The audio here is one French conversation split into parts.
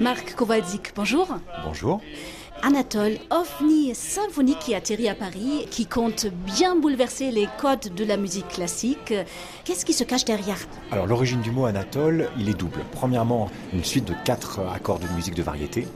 Marc Kowalczyk, bonjour. Bonjour. Anatole, ovni symphonique qui atterrit à Paris, qui compte bien bouleverser les codes de la musique classique. Qu'est-ce qui se cache derrière? Alors l'origine du mot Anatole, il est double. Premièrement, une suite de quatre accords de musique de variété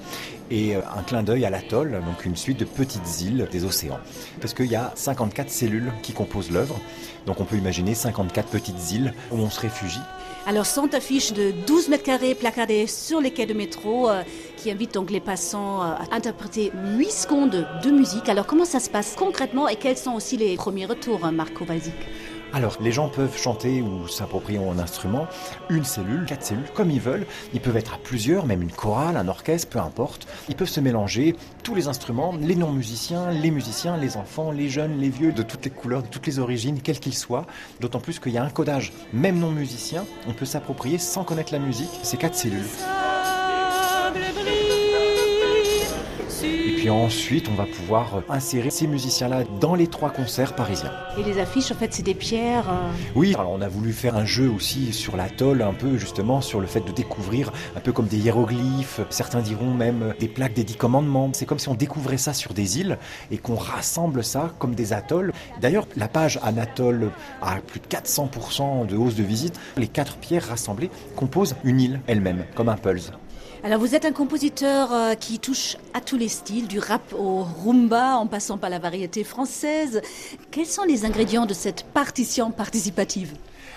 et euh, un clin d'œil à l'atoll, donc une suite de petites îles des océans. Parce qu'il y a 54 cellules qui composent l'œuvre, donc on peut imaginer 54 petites îles où on se réfugie. Alors, sont affiches de 12 mètres carrés placardées sur les quais de métro euh, qui invitent donc les passants euh, à interpréter 8 secondes de musique. Alors, comment ça se passe concrètement et quels sont aussi les premiers retours, hein, Marco Balzic alors, les gens peuvent chanter ou s'approprier un instrument, une cellule, quatre cellules, comme ils veulent. Ils peuvent être à plusieurs, même une chorale, un orchestre, peu importe. Ils peuvent se mélanger, tous les instruments, les non-musiciens, les musiciens, les enfants, les jeunes, les vieux, de toutes les couleurs, de toutes les origines, quels qu'ils soient. D'autant plus qu'il y a un codage. Même non-musicien, on peut s'approprier sans connaître la musique ces quatre cellules. Puis ensuite, on va pouvoir euh, insérer ces musiciens-là dans les trois concerts parisiens. Et les affiches, en fait, c'est des pierres euh, Oui, alors on a voulu faire un jeu aussi sur l'atoll, un peu justement sur le fait de découvrir, un peu comme des hiéroglyphes, certains diront même des plaques des dix commandements. C'est comme si on découvrait ça sur des îles et qu'on rassemble ça comme des atolls. D'ailleurs, la page Anatole a plus de 400% de hausse de visite. Les quatre pierres rassemblées composent une île elle-même, comme un pulse. Alors vous êtes un compositeur euh, qui touche à tous les styles, du rap au rumba en passant par la variété française. Quels sont les ingrédients de cette partition participative?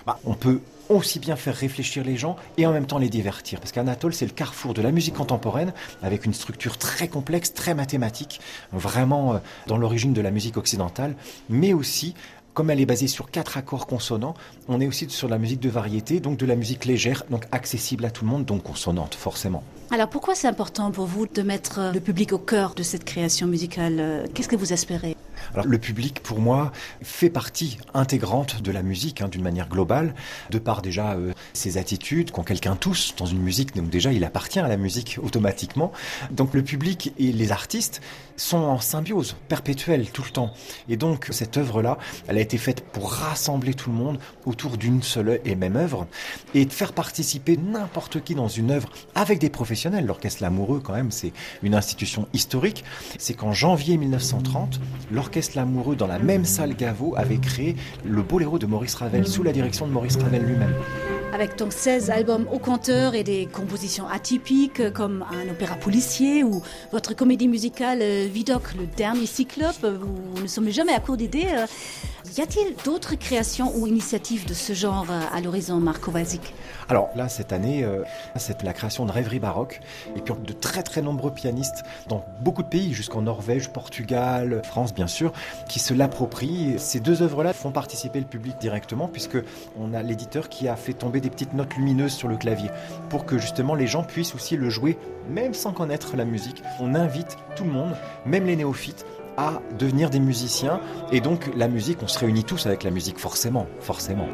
Bah, On peut aussi bien faire réfléchir les gens et en même temps les divertir. Parce qu'Anatole, c'est le carrefour de la musique contemporaine avec une structure très complexe, très mathématique, vraiment euh, dans l'origine de la musique occidentale, mais aussi comme elle est basée sur quatre accords consonants, on est aussi sur la musique de variété, donc de la musique légère, donc accessible à tout le monde, donc consonante forcément. Alors pourquoi c'est important pour vous de mettre le public au cœur de cette création musicale? Qu'est-ce que vous espérez alors, le public, pour moi, fait partie intégrante de la musique, hein, d'une manière globale, de par déjà euh, ses attitudes, quand quelqu'un tousse dans une musique, donc déjà il appartient à la musique automatiquement. Donc le public et les artistes sont en symbiose perpétuelle tout le temps. Et donc cette œuvre-là, elle a été faite pour rassembler tout le monde autour d'une seule et même œuvre et de faire participer n'importe qui dans une œuvre avec des professionnels. L'Orchestre Lamoureux, quand même, c'est une institution historique. C'est qu'en janvier 1930, l'Orchestre Lamoureux, dans la même salle Gaveau, avait créé le Boléro de Maurice Ravel sous la direction de Maurice Ravel lui-même. Avec donc 16 albums au compteur et des compositions atypiques comme un opéra policier ou votre comédie musicale euh, Vidoc, le dernier cyclope, vous ne sommes jamais à court d'idées. Y a-t-il d'autres créations ou initiatives de ce genre euh, à l'horizon, Marco Kovacic Alors là, cette année, euh, c'est la création de Rêverie baroque et puis de très très nombreux pianistes dans beaucoup de pays, jusqu'en Norvège, Portugal, France bien sûr, qui se l'approprient. Ces deux œuvres-là font participer le public directement puisque on a l'éditeur qui a fait tomber des petites notes lumineuses sur le clavier pour que justement les gens puissent aussi le jouer même sans connaître la musique. On invite tout le monde, même les néophytes, à devenir des musiciens. Et donc la musique, on se réunit tous avec la musique, forcément, forcément.